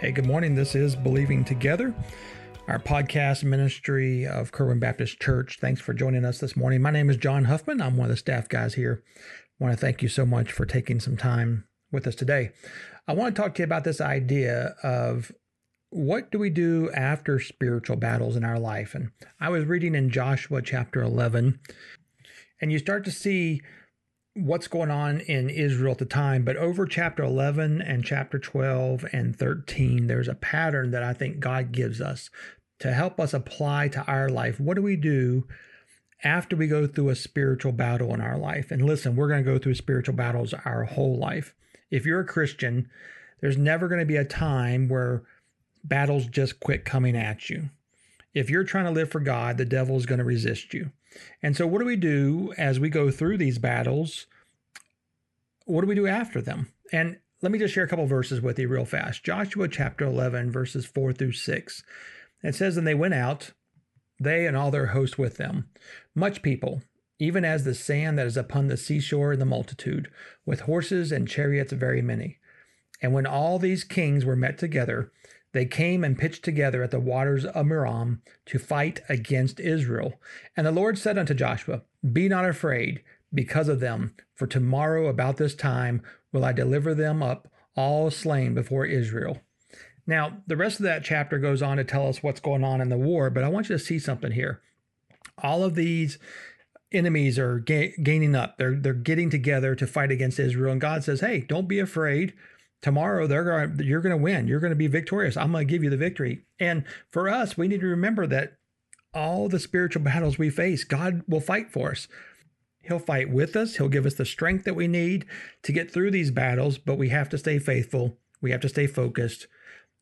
Hey, good morning. This is Believing Together, our podcast ministry of Kerwin Baptist Church. Thanks for joining us this morning. My name is John Huffman. I'm one of the staff guys here. I want to thank you so much for taking some time with us today. I want to talk to you about this idea of what do we do after spiritual battles in our life? And I was reading in Joshua chapter 11, and you start to see what's going on in Israel at the time, but over chapter 11 and chapter 12 and 13, there's a pattern that I think God gives us to help us apply to our life. What do we do after we go through a spiritual battle in our life? And listen, we're going to go through spiritual battles our whole life. If you're a Christian, there's never going to be a time where battles just quit coming at you. If you're trying to live for God, the devil is going to resist you. And so, what do we do as we go through these battles? What do we do after them? And let me just share a couple verses with you real fast. Joshua chapter 11, verses 4 through 6. It says, And they went out, they and all their host with them, much people, even as the sand that is upon the seashore in the multitude, with horses and chariots very many. And when all these kings were met together, they came and pitched together at the waters of Merom to fight against Israel. And the Lord said unto Joshua, Be not afraid because of them, for tomorrow about this time will I deliver them up all slain before Israel. Now, the rest of that chapter goes on to tell us what's going on in the war, but I want you to see something here. All of these enemies are ga- gaining up. They're they're getting together to fight against Israel, and God says, "Hey, don't be afraid tomorrow they're going you're going to win. You're going to be victorious. I'm going to give you the victory. And for us we need to remember that all the spiritual battles we face god will fight for us. He'll fight with us. He'll give us the strength that we need to get through these battles but we have to stay faithful. We have to stay focused.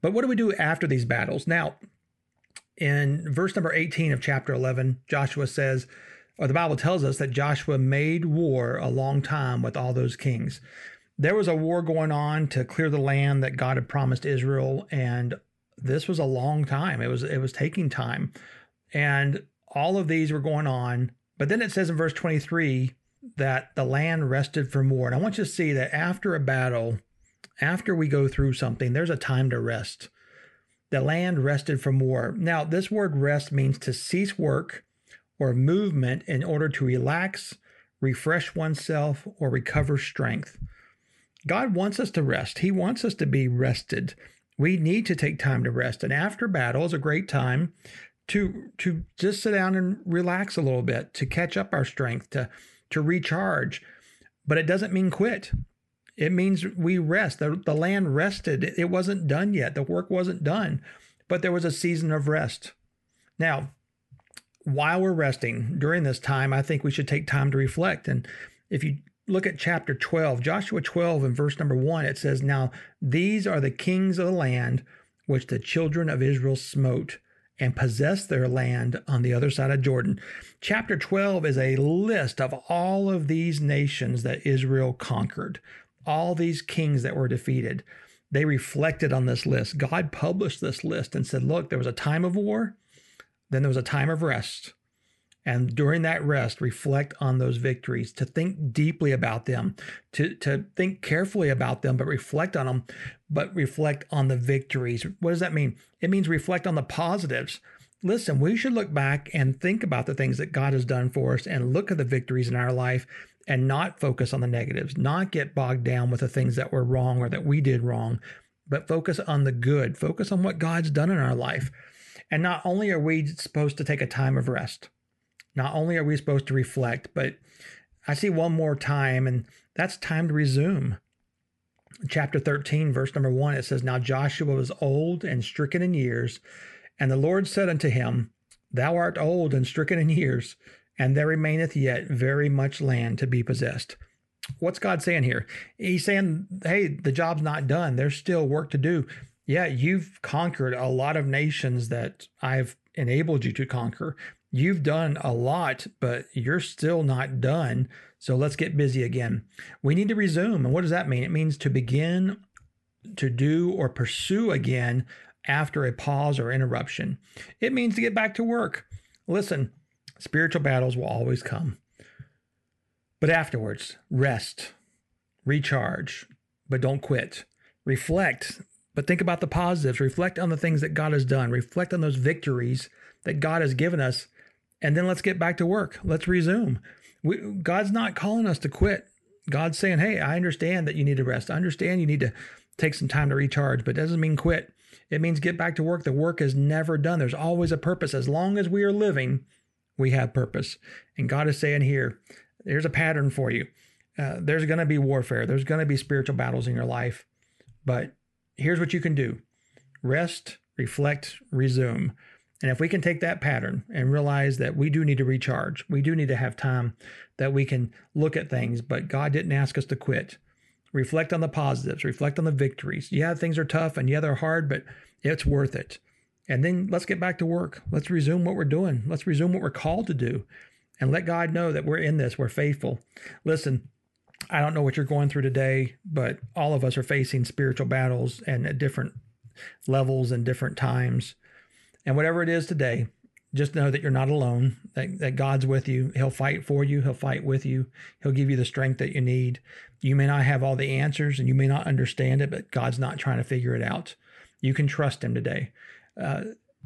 But what do we do after these battles? Now in verse number 18 of chapter 11 joshua says or the bible tells us that joshua made war a long time with all those kings there was a war going on to clear the land that God had promised Israel, and this was a long time. It was it was taking time, and all of these were going on. But then it says in verse 23 that the land rested from war. And I want you to see that after a battle, after we go through something, there's a time to rest. The land rested from war. Now, this word rest means to cease work or movement in order to relax, refresh oneself, or recover strength. God wants us to rest. He wants us to be rested. We need to take time to rest. And after battle is a great time to to just sit down and relax a little bit, to catch up our strength, to to recharge. But it doesn't mean quit. It means we rest. The, the land rested. It wasn't done yet. The work wasn't done, but there was a season of rest. Now, while we're resting during this time, I think we should take time to reflect. And if you look at chapter 12, Joshua 12 and verse number 1, it says, Now these are the kings of the land which the children of Israel smote and possessed their land on the other side of Jordan. Chapter 12 is a list of all of these nations that Israel conquered, all these kings that were defeated. They reflected on this list. God published this list and said, Look, there was a time of war, then there was a time of rest and during that rest reflect on those victories to think deeply about them to, to think carefully about them but reflect on them but reflect on the victories. What does that mean? It means reflect on the positives. Listen we should look back and think about the things that god has done for us and look at the victories in our life and not focus on the negatives not get bogged down with the things that were wrong or that we did wrong but focus on the good. Focus on what god's done in our life. And not only are we supposed to take a time of rest not only are we supposed to reflect, but I see one more time, and that's time to resume. Chapter 13, verse number one, it says, Now Joshua was old and stricken in years, and the Lord said unto him, Thou art old and stricken in years, and there remaineth yet very much land to be possessed. What's God saying here? He's saying, Hey, the job's not done. There's still work to do. Yeah, you've conquered a lot of nations that I've enabled you to conquer. You've done a lot, but you're still not done. So let's get busy again. We need to resume. And what does that mean? It means to begin to do or pursue again after a pause or interruption. It means to get back to work. Listen, spiritual battles will always come. But afterwards, rest, recharge, but don't quit. Reflect, but think about the positives. Reflect on the things that God has done. Reflect on those victories that God has given us. And then let's get back to work. Let's resume. We, God's not calling us to quit. God's saying, hey, I understand that you need to rest. I understand you need to take some time to recharge, but it doesn't mean quit. It means get back to work. The work is never done. There's always a purpose. As long as we are living, we have purpose. And God is saying here, there's a pattern for you. Uh, there's going to be warfare. There's going to be spiritual battles in your life. But here's what you can do rest, reflect, resume. And if we can take that pattern and realize that we do need to recharge, we do need to have time that we can look at things, but God didn't ask us to quit. Reflect on the positives, reflect on the victories. Yeah, things are tough and yeah, they're hard, but it's worth it. And then let's get back to work. Let's resume what we're doing. Let's resume what we're called to do and let God know that we're in this, we're faithful. Listen, I don't know what you're going through today, but all of us are facing spiritual battles and at different levels and different times. And whatever it is today, just know that you're not alone, that, that God's with you. He'll fight for you, He'll fight with you, He'll give you the strength that you need. You may not have all the answers and you may not understand it, but God's not trying to figure it out. You can trust Him today. Uh,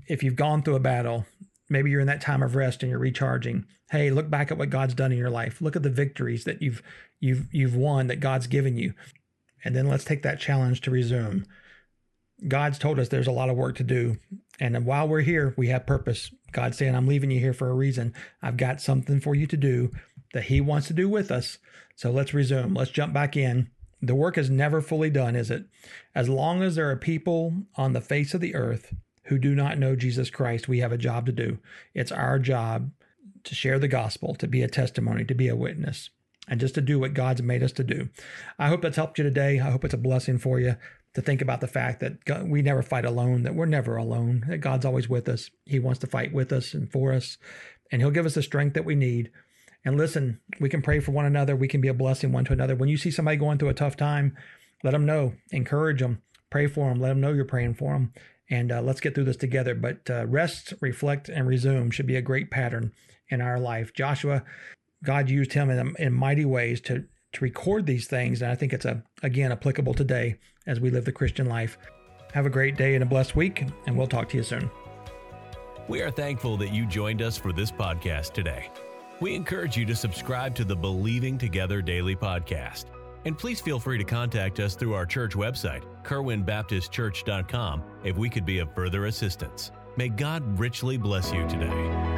if you've gone through a battle, maybe you're in that time of rest and you're recharging. Hey, look back at what God's done in your life. Look at the victories that you've you've you've won that God's given you. And then let's take that challenge to resume. God's told us there's a lot of work to do. And while we're here, we have purpose. God's saying, I'm leaving you here for a reason. I've got something for you to do that He wants to do with us. So let's resume. Let's jump back in. The work is never fully done, is it? As long as there are people on the face of the earth who do not know Jesus Christ, we have a job to do. It's our job to share the gospel, to be a testimony, to be a witness, and just to do what God's made us to do. I hope that's helped you today. I hope it's a blessing for you to think about the fact that God, we never fight alone, that we're never alone, that God's always with us. He wants to fight with us and for us, and He'll give us the strength that we need. And listen, we can pray for one another. We can be a blessing one to another. When you see somebody going through a tough time, let them know, encourage them, pray for them, let them know you're praying for them, and uh, let's get through this together. But uh, rest, reflect, and resume should be a great pattern in our life. Joshua, God used him in, in mighty ways to to record these things, and I think it's a again applicable today as we live the Christian life. Have a great day and a blessed week, and we'll talk to you soon. We are thankful that you joined us for this podcast today. We encourage you to subscribe to the Believing Together Daily podcast. And please feel free to contact us through our church website, kerwinbaptistchurch.com, if we could be of further assistance. May God richly bless you today.